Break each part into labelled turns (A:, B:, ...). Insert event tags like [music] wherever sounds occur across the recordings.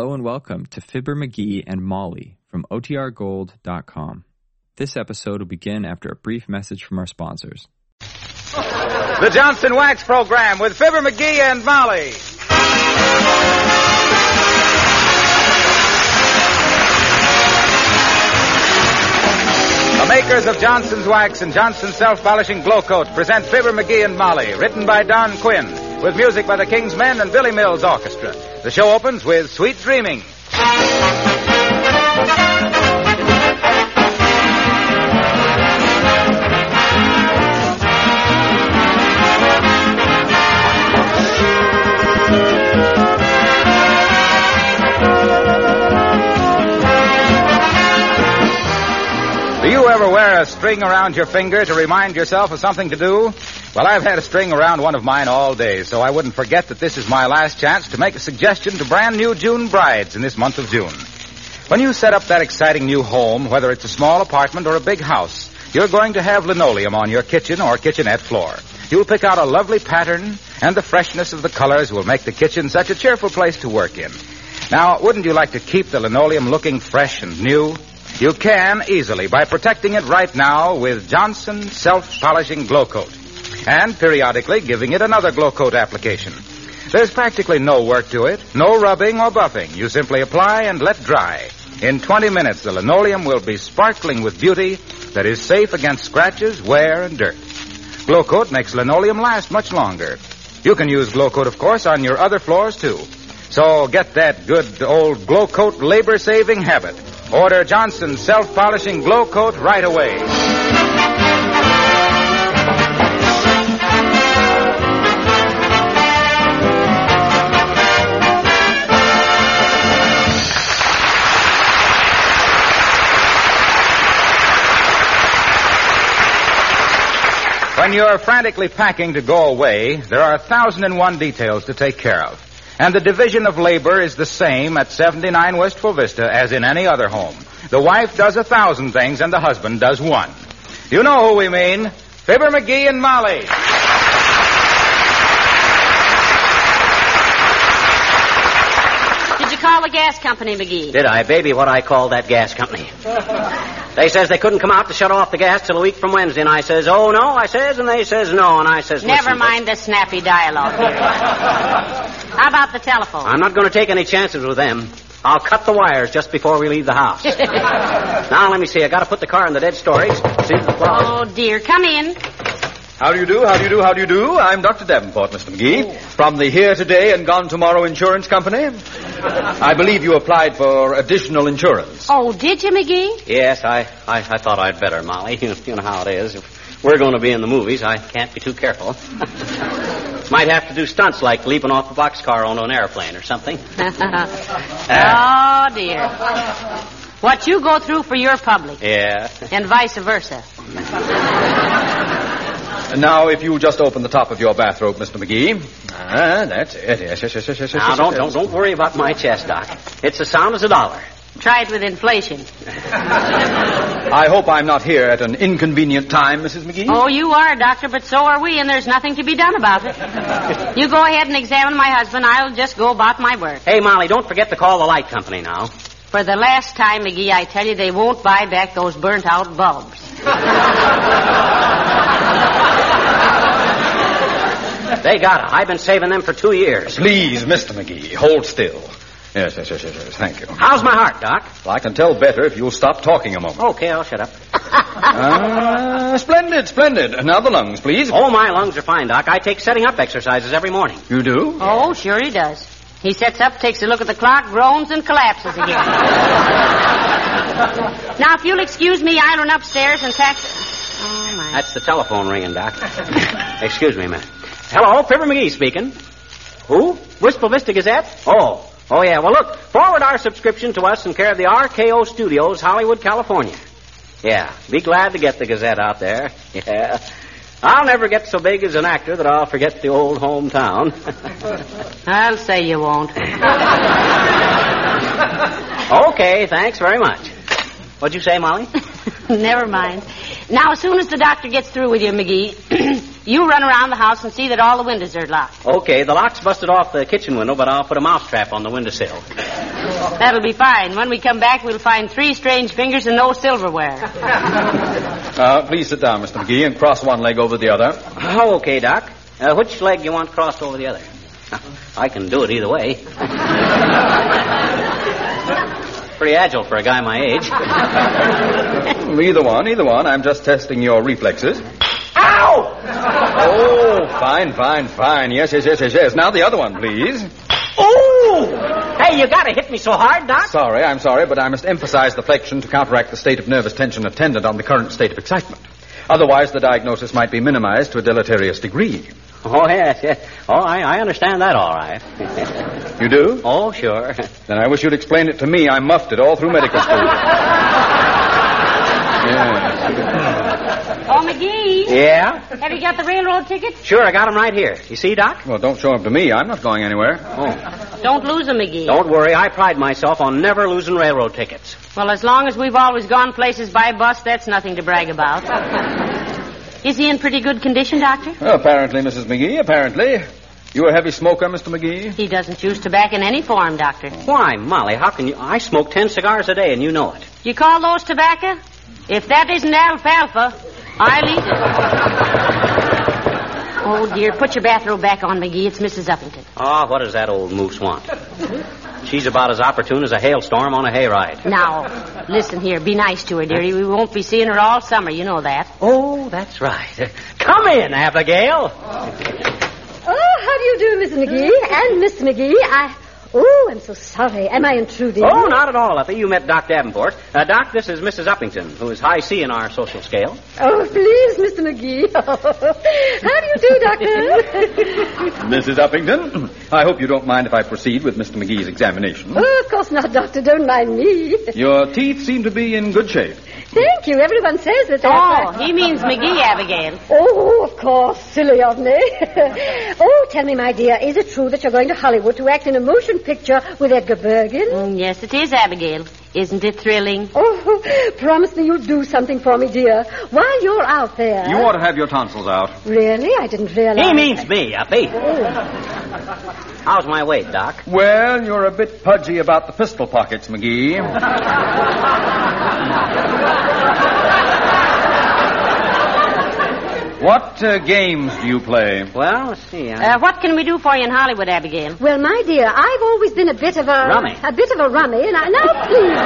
A: Hello and welcome to Fibber McGee and Molly from OTRGold.com. This episode will begin after a brief message from our sponsors.
B: The Johnson Wax Program with Fibber McGee and Molly. The makers of Johnson's Wax and Johnson's Self Polishing Glow Coat present Fibber McGee and Molly, written by Don Quinn, with music by the King's Men and Billy Mills Orchestra. The show opens with Sweet Dreaming. A string around your finger to remind yourself of something to do? Well, I've had a string around one of mine all day, so I wouldn't forget that this is my last chance to make a suggestion to brand new June brides in this month of June. When you set up that exciting new home, whether it's a small apartment or a big house, you're going to have linoleum on your kitchen or kitchenette floor. You'll pick out a lovely pattern, and the freshness of the colors will make the kitchen such a cheerful place to work in. Now, wouldn't you like to keep the linoleum looking fresh and new? You can easily by protecting it right now with Johnson Self Polishing Glow Coat and periodically giving it another Glow Coat application. There's practically no work to it, no rubbing or buffing. You simply apply and let dry. In 20 minutes, the linoleum will be sparkling with beauty that is safe against scratches, wear, and dirt. Glow Coat makes linoleum last much longer. You can use Glow Coat, of course, on your other floors, too. So get that good old Glow Coat labor saving habit. Order Johnson's self polishing Glow Coat right away. When you're frantically packing to go away, there are a thousand and one details to take care of. And the division of labor is the same at 79 Wistful Vista as in any other home. The wife does a thousand things and the husband does one. You know who we mean. Fibber McGee and Molly.
C: Did you call the gas company, McGee?
D: Did I, baby? What I call that gas company? [laughs] they says they couldn't come out to shut off the gas till a week from Wednesday, and I says, "Oh no," I says, and they says no, and I says,
C: Never
D: "Listen,
C: mind the snappy dialogue here. [laughs] [laughs] How about the telephone?
D: I'm not going to take any chances with them. I'll cut the wires just before we leave the house. [laughs] now let me see. I got to put the car in the dead storage. See the
C: Oh, dear. Come in.
E: How do you do? How do you do? How do you do? I'm Dr. Davenport, Mr. McGee, from the Here Today and Gone Tomorrow Insurance Company. I believe you applied for additional insurance.
C: Oh, did you, McGee?
D: Yes, I, I, I thought I'd better, Molly. You, [laughs] you know how it is. If we're going to be in the movies, I can't be too careful. [laughs] Might have to do stunts like leaping off a boxcar onto an airplane or something. [laughs]
C: oh, dear. What you go through for your public,
D: Yeah.
C: and vice versa.
E: Now, if you just open the top of your bathrobe, Mr. McGee. Ah, that's it. Yes, yes, yes, yes, yes.
D: Now,
E: yes,
D: don't,
E: yes.
D: don't, don't worry about my chest, Doc. It's as sound as a dollar.
C: Try it with inflation. [laughs]
E: I hope I'm not here at an inconvenient time, Mrs. McGee.
C: Oh, you are, Doctor, but so are we, and there's nothing to be done about it. [laughs] You go ahead and examine my husband. I'll just go about my work.
D: Hey, Molly, don't forget to call the light company now.
C: For the last time, McGee, I tell you, they won't buy back those burnt out bulbs. [laughs]
D: They got it. I've been saving them for two years.
E: Please, Mr. McGee, hold still. Yes, yes, yes, yes, yes. Thank you.
D: How's my heart, Doc?
E: Well, I can tell better if you'll stop talking a moment.
D: Okay, I'll shut up. [laughs]
E: Ah, splendid, splendid. Now the lungs, please.
D: Oh, my lungs are fine, Doc. I take setting up exercises every morning.
E: You do?
C: Oh, sure he does. He sets up, takes a look at the clock, groans, and collapses again. [laughs] now, if you'll excuse me, I'll run upstairs and tax. Oh, my.
D: That's the telephone ringing, Doc. [laughs] Excuse me a minute. Hello, Fibber McGee speaking. Who? Wistful Vista Gazette? Oh. Oh, yeah. Well, look, forward our subscription to us in care of the RKO Studios, Hollywood, California. Yeah. Be glad to get the Gazette out there. [laughs] Yeah. I'll never get so big as an actor that I'll forget the old hometown. [laughs]
C: I'll say you won't. [laughs]
D: okay, thanks very much. What'd you say, Molly? [laughs]
C: Never mind. Now, as soon as the doctor gets through with you, McGee, [clears throat] You run around the house and see that all the windows are locked.
D: Okay, the lock's busted off the kitchen window, but I'll put a mousetrap on the windowsill.
C: That'll be fine. When we come back, we'll find three strange fingers and no silverware. [laughs]
E: Uh, please sit down, Mr. McGee, and cross one leg over the other.
D: Oh, okay, Doc. Uh, which leg you want crossed over the other? [laughs] I can do it either way. Pretty agile for a guy my age. [laughs] [laughs]
E: Hmm, either one, either one. I'm just testing your reflexes.
D: Ow!
E: Oh, fine, fine, fine. Yes, yes, yes, yes, yes. Now the other one, please.
D: Ooh! Hey, you gotta hit me so hard, Doc.
E: Sorry, I'm sorry, but I must emphasize the flexion to counteract the state of nervous tension attendant on the current state of excitement. Otherwise, the diagnosis might be minimized to a deleterious degree. [laughs]
D: Oh, yes, yes. Oh, I, I understand that all right.
E: You do?
D: oh, sure.
E: Then I wish you'd explain it to me. I muffed it all through medical school. [laughs] yes.
C: Oh, McGee,
D: Yeah?
C: have you got the railroad ticket?
D: Sure, I got them right here. You see, Doc?
E: Well, don't show them to me. I'm not going anywhere.
D: Oh.
C: Don't lose them, McGee.
D: Don't worry, I pride myself on never losing railroad tickets.
C: Well, as long as we've always gone places by bus, that's nothing to brag about. [laughs] Is he in pretty good condition, Doctor?
E: Well, apparently, Mrs. McGee, apparently. You a heavy smoker, Mr. McGee?
C: He doesn't use tobacco in any form, Doctor.
D: Why, Molly, how can you? I smoke ten cigars a day, and you know it.
C: You call those tobacco? If that isn't alfalfa, I'll eat it. [laughs] Oh, dear, put your bathrobe back on, McGee. It's Mrs. Uppington.
D: Oh, what does that old moose want? [laughs] She's about as opportune as a hailstorm on a hayride.
C: Now, listen here. Be nice to her, dearie. We won't be seeing her all summer. You know that.
D: Oh, that's right. [laughs] Come in, Abigail.
F: Oh, how do you do, Mrs. McGee? And Mr. McGee, I... Oh, I'm so sorry. Am I intruding?
D: Oh, not at all, Uppy. You met Doc Davenport. Uh, Doc, this is Mrs. Uppington, who is high C in our social scale.
F: Oh, please, Mr. McGee. [laughs] how do you do, Doctor? [laughs]
E: Mrs. Uppington, I hope you don't mind if I proceed with Mr. McGee's examination.
F: oh, of course not, Doctor. Don't mind me.
E: Your teeth seem to be in good shape.
F: Thank you. Everyone says that.
C: Oh, he means McGee, Abigail.
F: Oh, of course. Silly of me. [laughs] oh, tell me, my dear, is it true that you're going to Hollywood to act in a motion picture with Edgar Bergen?
C: Mm, yes, it is, Abigail. Isn't it thrilling?
F: Oh, [laughs] promise me you'll do something for me, dear, while you're out there.
E: You ought to have your tonsils out.
F: Really? I didn't realize.
D: He means me, Uppy. How's my weight, Doc?
E: Well, you're a bit pudgy about the pistol pockets, McGee. [laughs] what uh, games do you play?
D: Well, let's see. I...
C: Uh, what can we do for you in Hollywood, Abigail?
F: Well, my dear, I've always been a bit of a
D: Rummy.
F: a bit of a rummy, and I now please.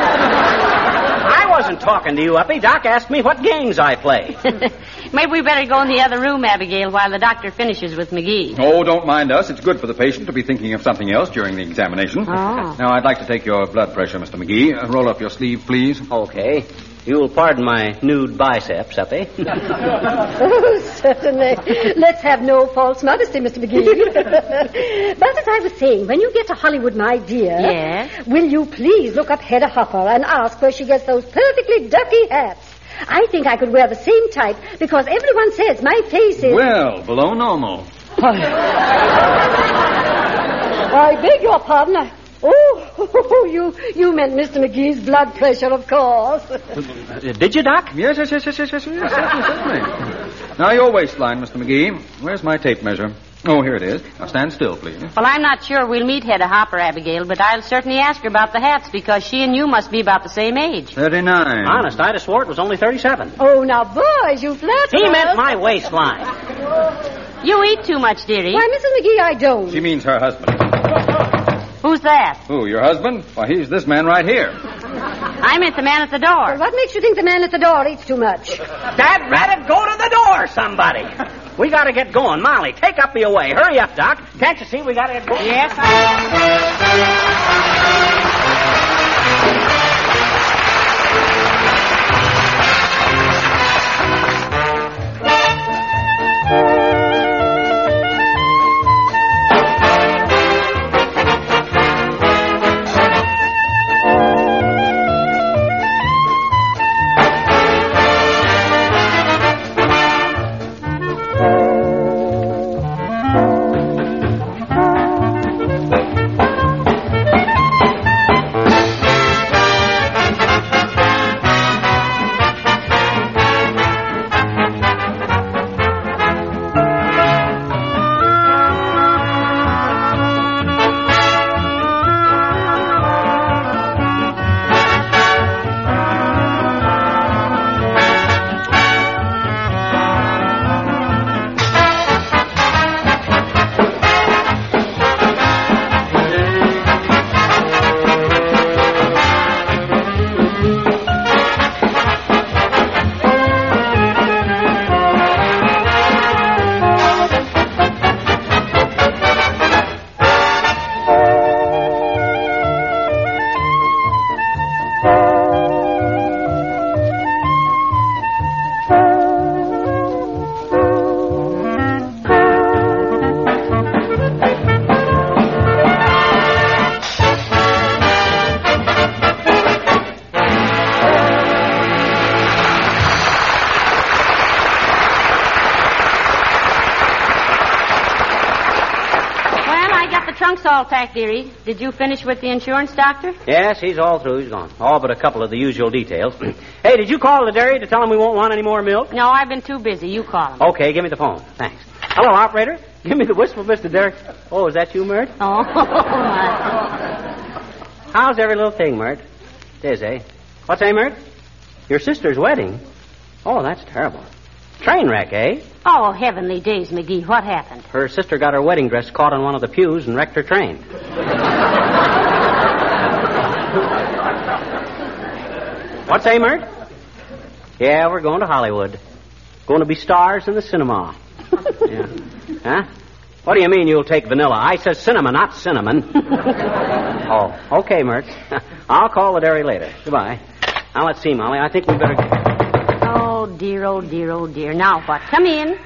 D: I wasn't talking to you, Uppy. Doc asked me what games I play. [laughs]
C: Maybe we better go in the other room, Abigail, while the doctor finishes with McGee.
E: Oh, don't mind us. It's good for the patient to be thinking of something else during the examination.
C: Oh.
E: Now, I'd like to take your blood pressure, Mr. McGee. Uh, roll up your sleeve, please.
D: Okay. You'll pardon my nude biceps, Uppy. [laughs]
F: oh, certainly. Let's have no false modesty, Mr. McGee. [laughs] but as I was saying, when you get to Hollywood, my dear,
C: Yes?
F: will you please look up Hedda Hopper and ask where she gets those perfectly ducky hats? I think I could wear the same type because everyone says my face is.
E: Well, below normal. [laughs]
F: I beg your pardon. I... Oh, [laughs] you you meant Mr. McGee's blood pressure, of course.
D: Uh, Did you, Doc?
E: Yes, yes, yes, yes, yes, yes, yes, certainly, certainly. Now, your waistline, Mr. McGee. Where's my tape measure? Oh, here it is. Now, stand still, please.
C: Well, I'm not sure we'll meet Hedda Hopper, Abigail, but I'll certainly ask her about the hats because she and you must be about the same age.
E: 39.
D: Honest, I'd have swore it was only 37.
F: Oh, now, boys, you flatter.
D: He meant my waistline. [laughs]
C: You eat too much, dearie.
F: Why, Mrs. McGee, I don't.
E: She means her husband. [laughs]
C: Who's that?
E: Who, your husband? Why, he's this man right here.
C: I meant the man at the
F: Well,
C: door.
F: what makes you think the man at the door eats too much?
D: Dad, rat go to the door, somebody. We gotta get going. Molly, take up your way. Hurry up, Doc. Can't you see we gotta get going?
C: Yes, I... all packed, dearie. Did you finish with the insurance doctor?
D: Yes, he's all through. He's gone. All but a couple of the usual details. [clears throat] hey, did you call the dairy to tell him we won't want any more milk?
C: No, I've been too busy. You call him.
D: Okay, give me the phone. Thanks. Hello, operator. [laughs] Give me the whistle, Mr. Derek. Oh, is that you, Mert?
C: Oh, [laughs] my.
D: How's every little thing, Mert? It is, eh? What's that, Mert? Your sister's wedding? Oh, that's terrible. Train wreck, eh?
C: Oh, heavenly days, McGee. What happened?
D: Her sister got her wedding dress caught on one of the pews and wrecked her train. What's that, Mert? Yeah, we're going to Hollywood. Going to be stars in the cinema. Yeah. Huh? What do you mean you'll take vanilla? I says cinema, not cinnamon. oh, okay, Mert. [laughs] I'll call the dairy later. Goodbye. Now, let's see, Molly. I think we better...
C: Oh, dear, oh, dear, oh, dear. Now what? Come in.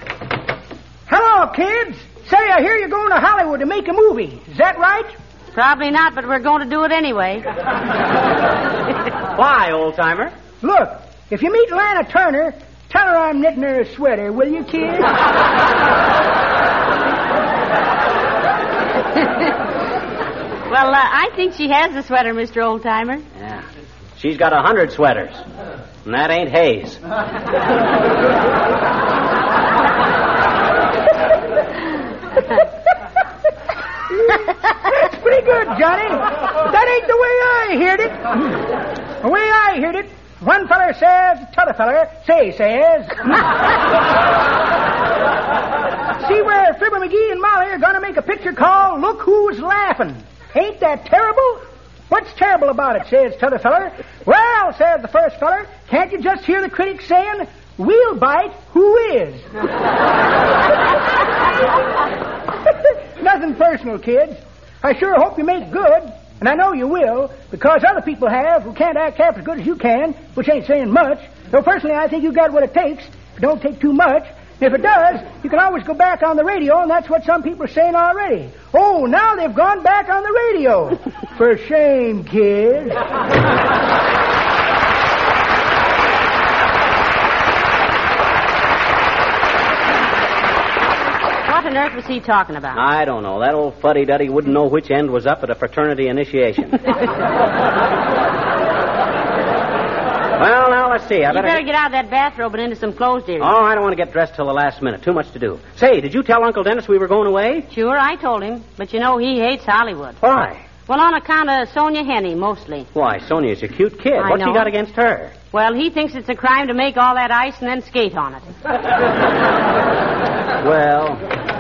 G: Hello, kids. Say, I hear you're going to Hollywood to make a movie. Is that right?
C: Probably not, but we're going to do it anyway. [laughs]
D: Why, old-timer?
G: Look, if you meet Lana Turner, tell her I'm knitting her a sweater, will you, kid? [laughs]
C: Well, uh, I think she has a sweater, Mr. Oldtimer.
D: Yeah. She's got a hundred sweaters. And that ain't Hayes.
G: That's pretty good, Johnny. That ain't the way I heard it. The way I heard it, one feller says, t'other feller, say says. See where Fibber McGee and Molly are to make a picture called Look Who's Laughing. Ain't that terrible? What's terrible about it, says t'other feller. Well, says the first feller, can't you just hear the critics saying, we'll bite who is? [laughs] Nothing personal, kids. I sure hope you make good, and I know you will, because other people have who can't act half as good as you can, which ain't saying much. Though personally, I think you got what it takes. Don't take too much. If it does, you can always go back on the radio, and that's what some people are saying already. Oh, now they've gone back on the radio. [laughs] For shame, kids.
C: What on earth was he talking about?
D: I don't know. That old fuddy-duddy wouldn't know which end was up at a fraternity initiation. [laughs] well, now, let's see. I
C: You better get out of that bathrobe and into some clothes, dearie.
D: Oh, I don't want to get dressed till the last minute. Too much to do. Say, did you tell Uncle Dennis we were going away?
C: Sure, I told him. But you know, he hates Hollywood.
D: Why?
C: Well, on account of Sonja Henie, mostly.
D: Why, Sonja's a cute kid.
C: I
D: What's he got against her?
C: Well, he thinks it's a crime to make all that ice and then skate on it. [laughs]
D: Well,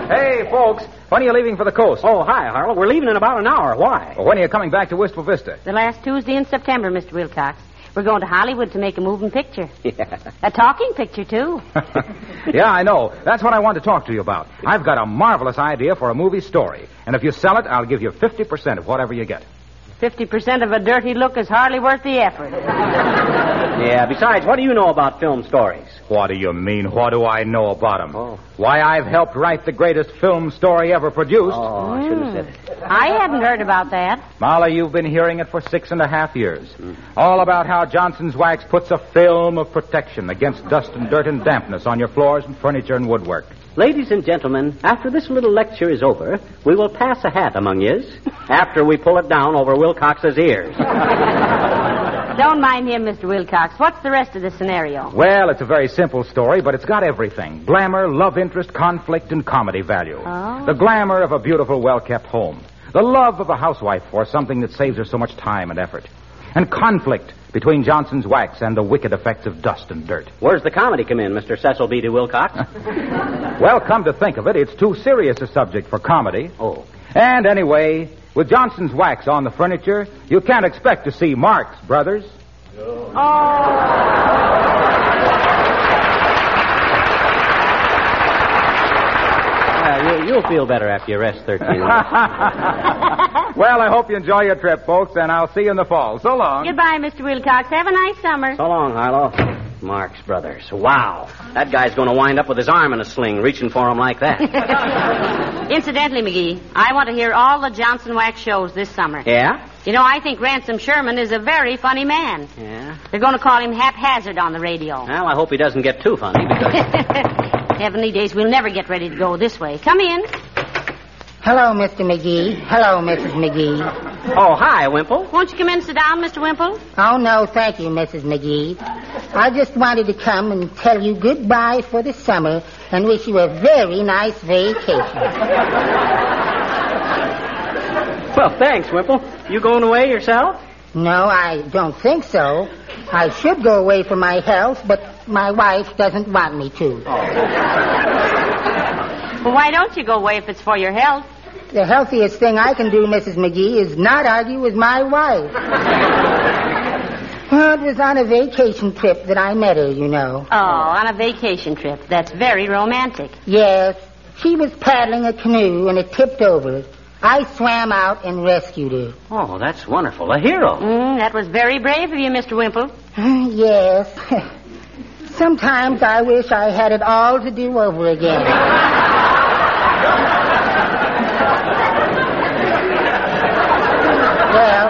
B: Hey, folks, when are you leaving for the coast?
D: oh, hi, Harlow. We're leaving in about an hour. Why?
B: Well, when are you coming back to Wistful Vista?
C: The last Tuesday in September, Mr. Wilcox. We're going to Hollywood to make a moving picture. [laughs]
D: Yeah.
C: A talking picture, too. [laughs]
B: yeah, I know. That's what I want to talk to you about. I've got a marvelous idea for a movie story. And if you sell it, I'll give you 50% of whatever you get.
C: 50% of a dirty look is hardly worth the effort. [laughs]
D: Yeah, besides, what do you know about film stories?
B: What do you mean? What do I know about 'em?
D: Oh.
B: Why, I've helped write the greatest film story ever produced.
D: Oh, I shouldn't have said it. Hmm.
C: I hadn't heard about that.
B: Molly, you've been hearing it for six and a half years. Hmm. All about how Johnson's Wax puts a film of protection against dust and dirt and dampness on your floors and furniture and woodwork.
D: Ladies and gentlemen, after this little lecture is over, we will pass a hat among yous after we pull it down over Wilcox's ears. [laughs]
C: Don't mind him, Mr. Wilcox. What's the rest of the scenario?
B: Well, it's a very simple story, but it's got everything glamour, love interest, conflict, and comedy value.
C: Oh.
B: The glamour of a beautiful, well kept home. The love of a housewife for something that saves her so much time and effort. And conflict between Johnson's Wax and the wicked effects of dust and dirt.
D: Where's the comedy come in, Mr. Cecil B. D. Wilcox? [laughs]
B: Well, come to think of it, it's too serious a subject for comedy.
D: oh.
B: And anyway, with Johnson's Wax on the furniture, you can't expect to see Marx Brothers.
D: Oh. you, you'll feel better after you rest 13 weeks. [laughs]
B: well, I hope you enjoy your trip, folks, and I'll see you in the fall. So long.
C: Goodbye, Mr. Wilcox. Have a nice summer.
D: So long, Harlow. Marx Brothers. Wow. That guy's going to wind up with his arm in a sling reaching for him like that. [laughs]
C: Incidentally, McGee, I want to hear all the Johnson Wax shows this summer.
D: yeah?
C: You know, I think Ransom Sherman is a very funny man.
D: Yeah.
C: They're going to call him haphazard on the radio.
D: Well, I hope he doesn't get too funny because. [laughs]
C: Heavenly days, we'll never get ready to go this way. Come in.
H: Hello, Mr. McGee. Hello, Mrs. McGee.
D: Oh, hi, Wimple.
C: Won't you come in and sit down, Mr. Wimple?
H: Oh, no, thank you, Mrs. McGee. I just wanted to come and tell you goodbye for the summer and wish you a very nice vacation.
D: Well, thanks, Wimple. You going away yourself?
H: No, I don't think so. I should go away for my health, but my wife doesn't want me to.
C: Well, why don't you go away if it's for your health?
H: The healthiest thing I can do, Mrs. McGee, is not argue with my wife. well, it was on a vacation trip that I met her, you know.
C: Oh, on a vacation trip. That's very romantic.
H: Yes, she was paddling a canoe and it tipped over. I swam out and rescued her.
D: Oh, that's wonderful. A hero.
C: Mm, that was very brave of you, Mr. Wimple. [sighs]
H: yes. [laughs] Sometimes I wish I had it all to do over again. [laughs] well,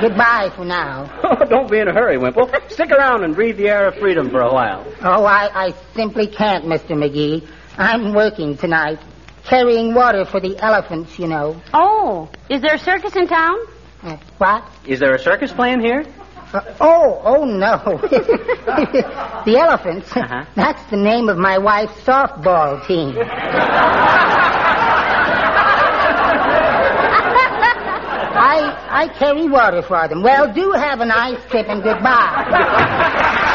H: goodbye for now. [laughs]
D: Oh, don't be in a hurry, Wimple. [laughs] Stick around and breathe the air of freedom for a while.
H: Oh, I, I simply can't, Mr. McGee. I'm working tonight, carrying water for the elephants, you know.
C: Oh, is there a circus in town?
H: Uh, what?
D: Is there a circus playing here?
H: Uh, oh, oh no. [laughs] the elephants.
D: Uh-huh.
H: That's the name of my wife's softball team. I I carry water for them. Well, do have a nice trip and goodbye.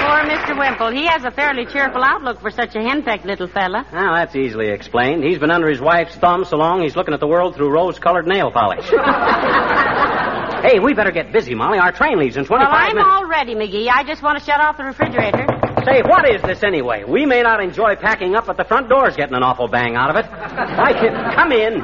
C: Poor Mr. Wimple. He has a fairly cheerful outlook for such a henpecked little fella.
D: Well, that's easily explained. He's been under his wife's thumb so long he's looking at the world through rose-colored nail polish. [laughs] hey, we better get busy, Molly. Our train leaves in 25
C: Well, I'm
D: minutes.
C: all ready, McGee. I just want to shut off the refrigerator.
D: Say, what is this anyway? We may not enjoy packing up, but the front door's getting an awful bang out of it. I can come in.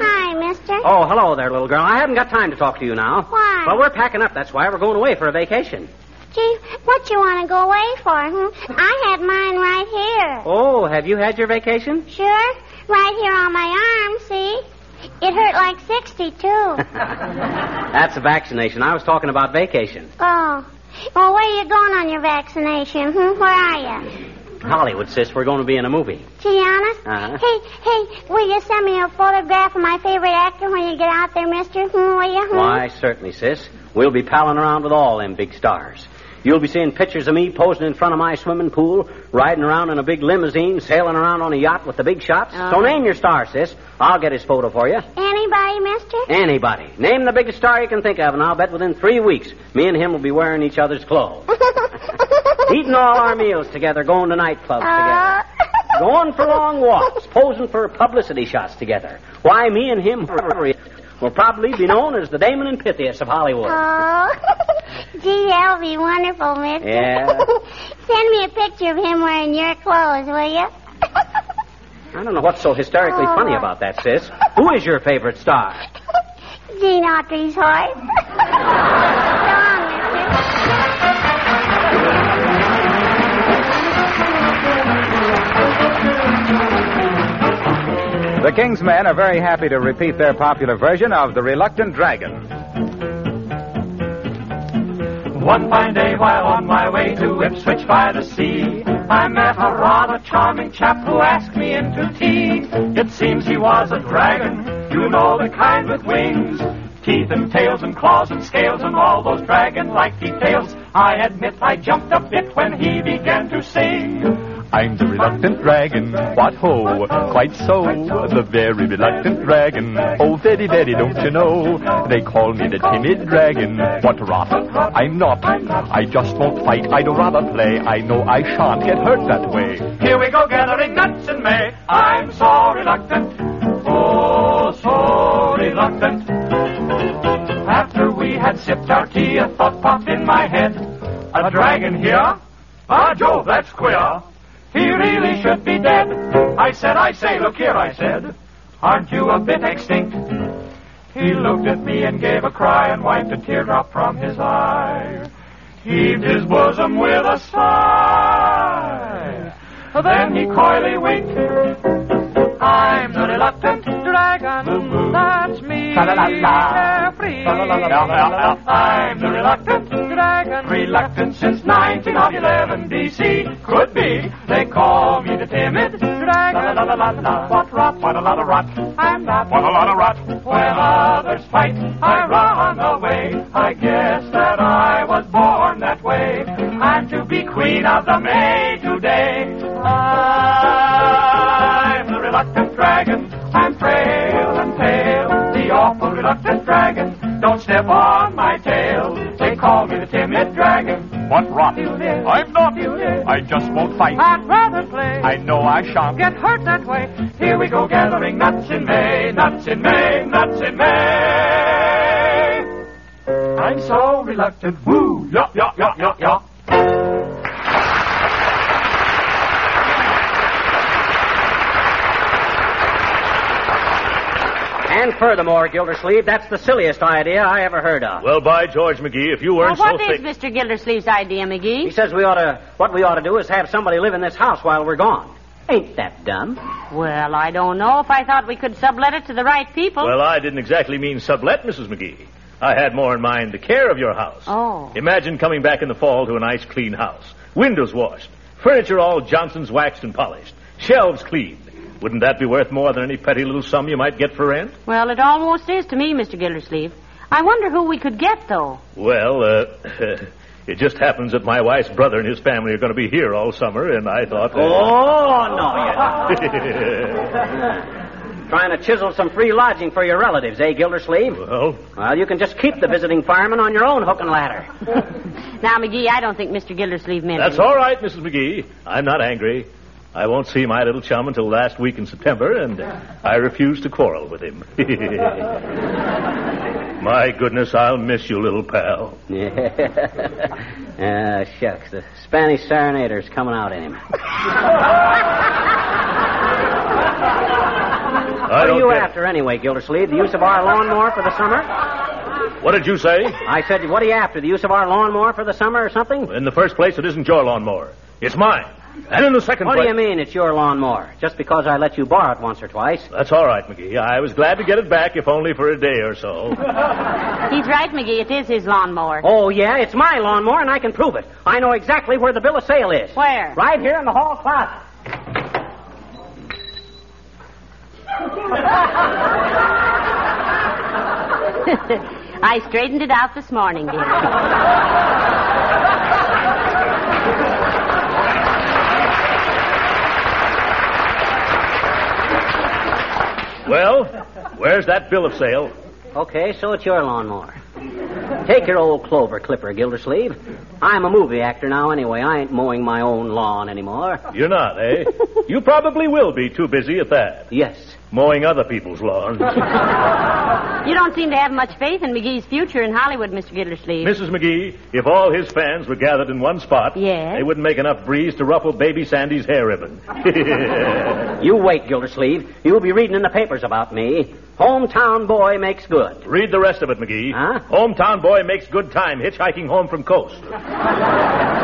I: Hi, mister.
D: Oh, hello there, little girl. I haven't got time to talk to you now.
I: Why?
D: Well, we're packing up. That's why we're going away for a vacation.
I: Gee, what you want to go away for? Hmm? I had mine right here.
D: Oh, have you had your vacation?
I: Sure. Right here on my arm, see? It hurt like 62. [laughs]
D: That's a vaccination. I was talking about vacation.
I: oh. Well, where are you going on your vaccination? Hmm? Where are you?
D: Hollywood, sis, we're going to be in a movie.
I: Gee, honest?
D: Uh-huh.
I: Hey, hey, will you send me a photograph of my favorite actor when you get out there, mister? Hmm, will you? Hmm?
D: Why, certainly, sis. We'll be palling around with all them big stars. You'll be seeing pictures of me posing in front of my swimming pool, riding around in a big limousine, sailing around on a yacht with the big shots. So
C: Uh-huh.
D: name your star, sis. I'll get his photo for you.
I: Anybody, mister?
D: Anybody. Name the biggest star you can think of, and I'll bet within three weeks, me and him will be wearing each other's clothes. [laughs] Eating all our meals together, going to nightclubs
I: Uh,
D: together. Going for long walks, posing for publicity shots together. Why, me and him will probably be known as the Damon and Pythias of Hollywood.
I: Oh, [laughs] gee, that'll be wonderful, mister.
D: Yeah. [laughs]
I: Send me a picture of him wearing your clothes, will you? [laughs]
D: I don't know what's so hysterically
I: Oh.
D: funny about that, sis. Who is your favorite star? [laughs]
I: Gene Autry's horse. Go on, mister.
B: The King's Men are very happy to repeat their popular version of The Reluctant Dragon.
J: One fine day while on my way to Ipswich by the sea, I met a rather charming chap who asked me into tea. It seems he was a dragon, you know the kind with wings. Teeth and tails and claws and scales and all those dragon-like details. I admit I jumped a bit when he began to sing.
K: I'm the reluctant dragon. What ho? Quite so. The very reluctant dragon. Oh, very, very, don't you know? They call me the timid dragon. What rot? I'm not. I just won't fight. I'd rather play. I know I shan't get hurt that way.
J: Here we go gathering nuts in May. I'm so reluctant. Oh, so reluctant. After we had sipped our tea, a thought popped in my head. A dragon here? Ah, Jove, that's queer. He really should be dead. I said, I say, look here, I said. Aren't you a bit extinct? He looked at me and gave a cry and wiped a teardrop from his eye. Heaved his bosom with a sigh. Then he coyly winked. I'm the reluctant dragon. That's me. Carefree. I'm the reluctant dragon. reluctant since 1911 BC. Could be. They call me the timid dragon. La la la la la. What rot? What a lot of rot. I'm not. What a lot of rot. When others fight, I on my tail. They call me the timid dragon.
K: What rot? I'm not. I just won't fight.
J: I'd rather play.
K: I know I shan't.
J: Get hurt that way. Here we go gathering nuts in May, nuts in May, nuts in May. I'm so reluctant. Woo, ya, ya, ya, ya, ya.
D: And furthermore, Gildersleeve, that's the silliest idea I ever heard of.
L: Well, by George McGee, if you
C: Well,
L: weren't
C: what
L: so
C: is
L: thick.
C: Mr. Gildersleeve's idea, McGee?
D: He says we ought to, what we ought to do is have somebody live in this house while we're gone. Ain't that dumb?
C: Well, I don't know if I thought we could sublet it to the right people.
L: Well, I didn't exactly mean sublet, Mrs. McGee. I had more in mind the care of your house.
C: Oh.
L: Imagine coming back in the fall to a nice clean house. Windows washed. Furniture all Johnson's waxed and polished. Shelves cleaned. Wouldn't that be worth more than any petty little sum you might get for rent?
C: Well, it almost is to me, Mr. Gildersleeve. I wonder who we could get, though.
L: Well, uh, [laughs] it just happens that my wife's brother and his family are going to be here all summer, and I thought. uh,
D: Oh, no, you [laughs] Trying to chisel some free lodging for your relatives, eh, Gildersleeve?
L: Well,
D: Well, you can just keep the visiting fireman on your own hook and ladder. [laughs]
C: Now, McGee, I don't think Mr. Gildersleeve meant
L: That's
C: it.
L: all right, Mrs. McGee. I'm not angry. I won't see my little chum until last week in September, and I refuse to quarrel with him. [laughs] my goodness, I'll miss you, little pal. [laughs]
D: Ah, shucks. The Spanish serenader's coming out in him. [laughs] What are you after anyway, Gildersleeve? The use of our lawnmower for the summer?
L: What did you say?
D: I said, what are you after? The use of our lawnmower for the summer or something?
L: In the first place, it isn't your lawnmower. It's mine. And in the second
D: What
L: place.
D: do you mean it's your lawnmower? Just because I let you borrow it once or twice?
L: That's all right, McGee. I was glad to get it back, if only for a day or so. [laughs]
C: He's right, McGee. It is his lawnmower.
D: Oh, yeah, it's my lawnmower, and I can prove it. I know exactly where the bill of sale is.
C: Where?
D: Right here in the hall closet. [laughs]
C: I straightened it out this morning, dear. [laughs]
L: well, where's that bill of sale?
D: Okay, so it's your lawnmower. Take your old clover clipper, Gildersleeve. I'm a movie actor now anyway. I ain't mowing my own lawn anymore.
L: You're not, eh? [laughs] you probably will be too busy at that.
D: Yes.
L: Mowing other people's lawns. [laughs]
C: You don't seem to have much faith in McGee's future in Hollywood, Mr. Gildersleeve.
L: Mrs. McGee, if all his fans were gathered in one spot,
C: Yes?
L: they wouldn't make enough breeze to ruffle baby Sandy's hair ribbon. [laughs]
D: You wait, Gildersleeve. You'll be reading in the papers about me. Hometown boy makes good.
L: Read the rest of it, McGee.
D: Huh?
L: Hometown boy makes good time hitchhiking home from coast.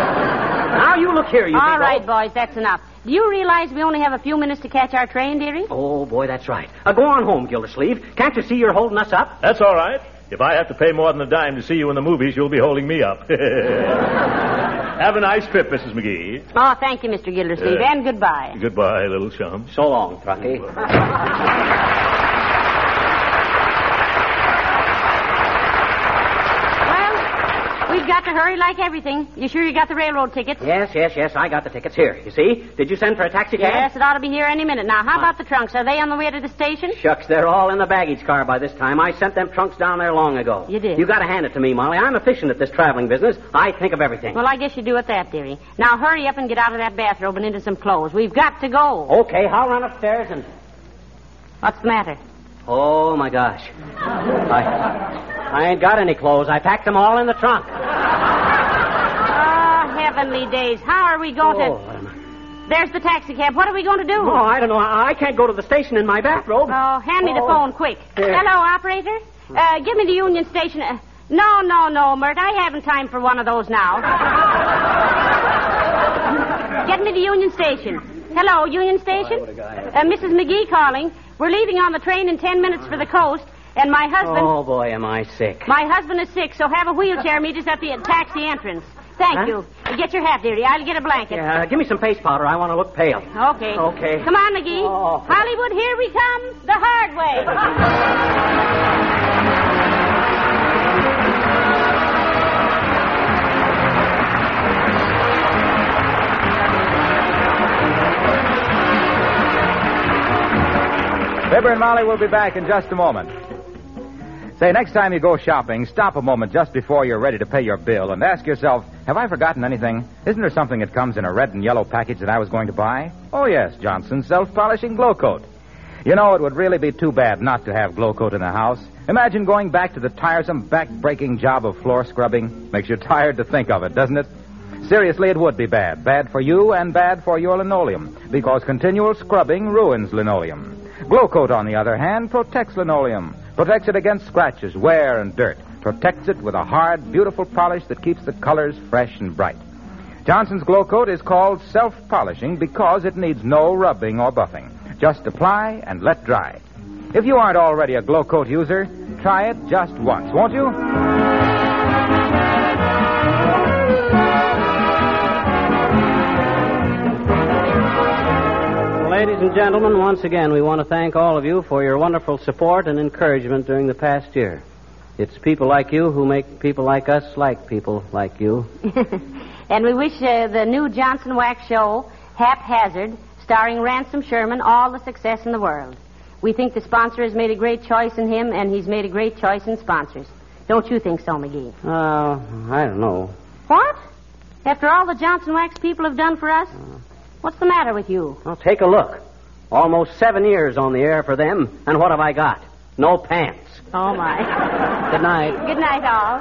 D: Now you look here, you
C: All
D: big
C: right,
D: oh.
C: boys, that's enough. Do you realize we only have a few minutes to catch our train, dearie?
D: Oh, boy, that's right. Uh, go on home, Gildersleeve. Can't you see you're holding us up?
L: That's all right. If I have to pay more than a dime to see you in the movies, you'll be holding me up. [laughs] have a nice trip, Mrs. McGee.
C: Oh, thank you, Mr. Gildersleeve,
L: Uh,
C: and goodbye.
L: Goodbye, little chum.
D: So long, Truckee. [laughs]
C: We've got to hurry like everything. You sure you got the railroad tickets?
D: Yes, yes, yes. I got the tickets here. You see? Did you send for a taxi cab?
C: Yes, it ought to be here any minute. Now, how about the trunks? Are they on the way to the station?
D: Shucks, they're all in the baggage car by this time. I sent them trunks down there long ago.
C: You did?
D: You gotta hand it to me, Molly. I'm efficient at this traveling business. I think of everything.
C: Well, I guess you do at that, dearie. Now, hurry up and get out of that bathrobe and into some clothes. We've got to go.
D: Okay, I'll run upstairs and.
C: What's the matter?
D: Oh, my gosh. I, I ain't got any clothes. I packed them all in the trunk.
C: Oh, heavenly days. How are we going
D: Oh,
C: to...
D: what am I-
C: There's the taxi cab. What are we going to do?
D: Oh, I don't know. I, I can't go to the station in my bathrobe.
C: Oh, hand me the
D: Oh.
C: phone, quick. Hello, operator. Uh, give me the Union Station. Uh, no, no, no, Mert. I haven't time for one of those now. [laughs] Get me the Union Station. Hello, Union Station. Uh, Mrs. McGee calling. We're leaving on the train in ten minutes for the coast, and my husband.
D: Oh, boy, am I sick.
C: My husband is sick, so have a wheelchair meet us at the taxi entrance. Thank
D: Huh?
C: you. Get your hat, dearie. I'll get a blanket.
D: Yeah, uh, give me some face powder. I want to look pale.
C: Okay.
D: Okay.
C: Come on, McGee.
D: Oh.
C: Hollywood, here we come. The hard way. [laughs]
B: Fibber and Molly will be back in just a moment. Say, next time you go shopping, stop a moment just before you're ready to pay your bill and ask yourself, have I forgotten anything? Isn't there something that comes in a red and yellow package that I was going to buy? Oh, yes, Johnson's self-polishing glow coat. You know, it would really be too bad not to have glow coat in the house. Imagine going back to the tiresome, back-breaking job of floor scrubbing. Makes you [laughs] tired to think of it, doesn't it? Seriously, it would be bad. Bad for you and bad for your linoleum, because continual scrubbing ruins linoleum. Glow Coat, on the other hand, protects linoleum, protects it against scratches, wear, and dirt, protects it with a hard, beautiful polish that keeps the colors fresh and bright. Johnson's Glow Coat is called self-polishing because it needs no rubbing or buffing. Just apply and let dry. If you aren't already a Glow Coat user, try it just once, won't you?
D: Ladies and gentlemen, once again, we want to thank all of you for your wonderful support and encouragement during the past year. It's people like you who make people like us like people like you. [laughs]
C: and we wish uh, the new Johnson Wax show, Haphazard, starring Ransom Sherman, all the success in the world. We think the sponsor has made a great choice in him, and he's made a great choice in sponsors. Don't you think so, McGee?
D: Uh, I don't know.
C: What? After all the Johnson Wax people have done for us? What's the matter with you?
D: Well, take a look. Almost seven years on the air for them, and what have I got? No pants.
C: Oh, my.
D: Good night.
C: Good night, all.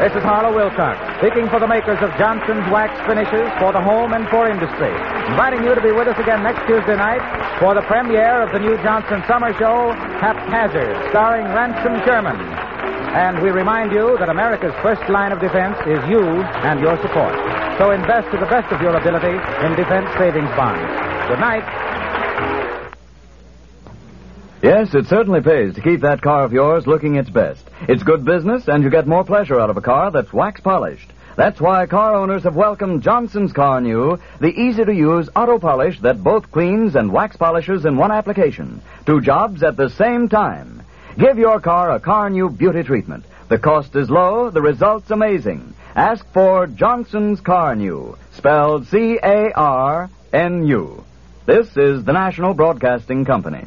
B: This is Harlow Wilcox, speaking for the makers of Johnson's Wax Finishes for the home and for industry. Inviting you to be with us again next Tuesday night for the premiere of the new Johnson Summer Show, Haphazard, starring Ransom Sherman. And we remind you that America's first line of defense is you and your support. So invest to the best of your ability in defense savings bonds. Good night.
M: Yes, it certainly pays to keep that car of yours looking its best. It's good business, and you get more pleasure out of a car that's wax polished. That's why car owners have welcomed Johnson's Carnu, the easy to use auto polish that both cleans and wax polishes in one application. Two jobs at the same time. Give your car a Carnu beauty treatment. The cost is low, the result's amazing. Ask for Johnson's Carnu, spelled C A R N U. This is the National Broadcasting Company.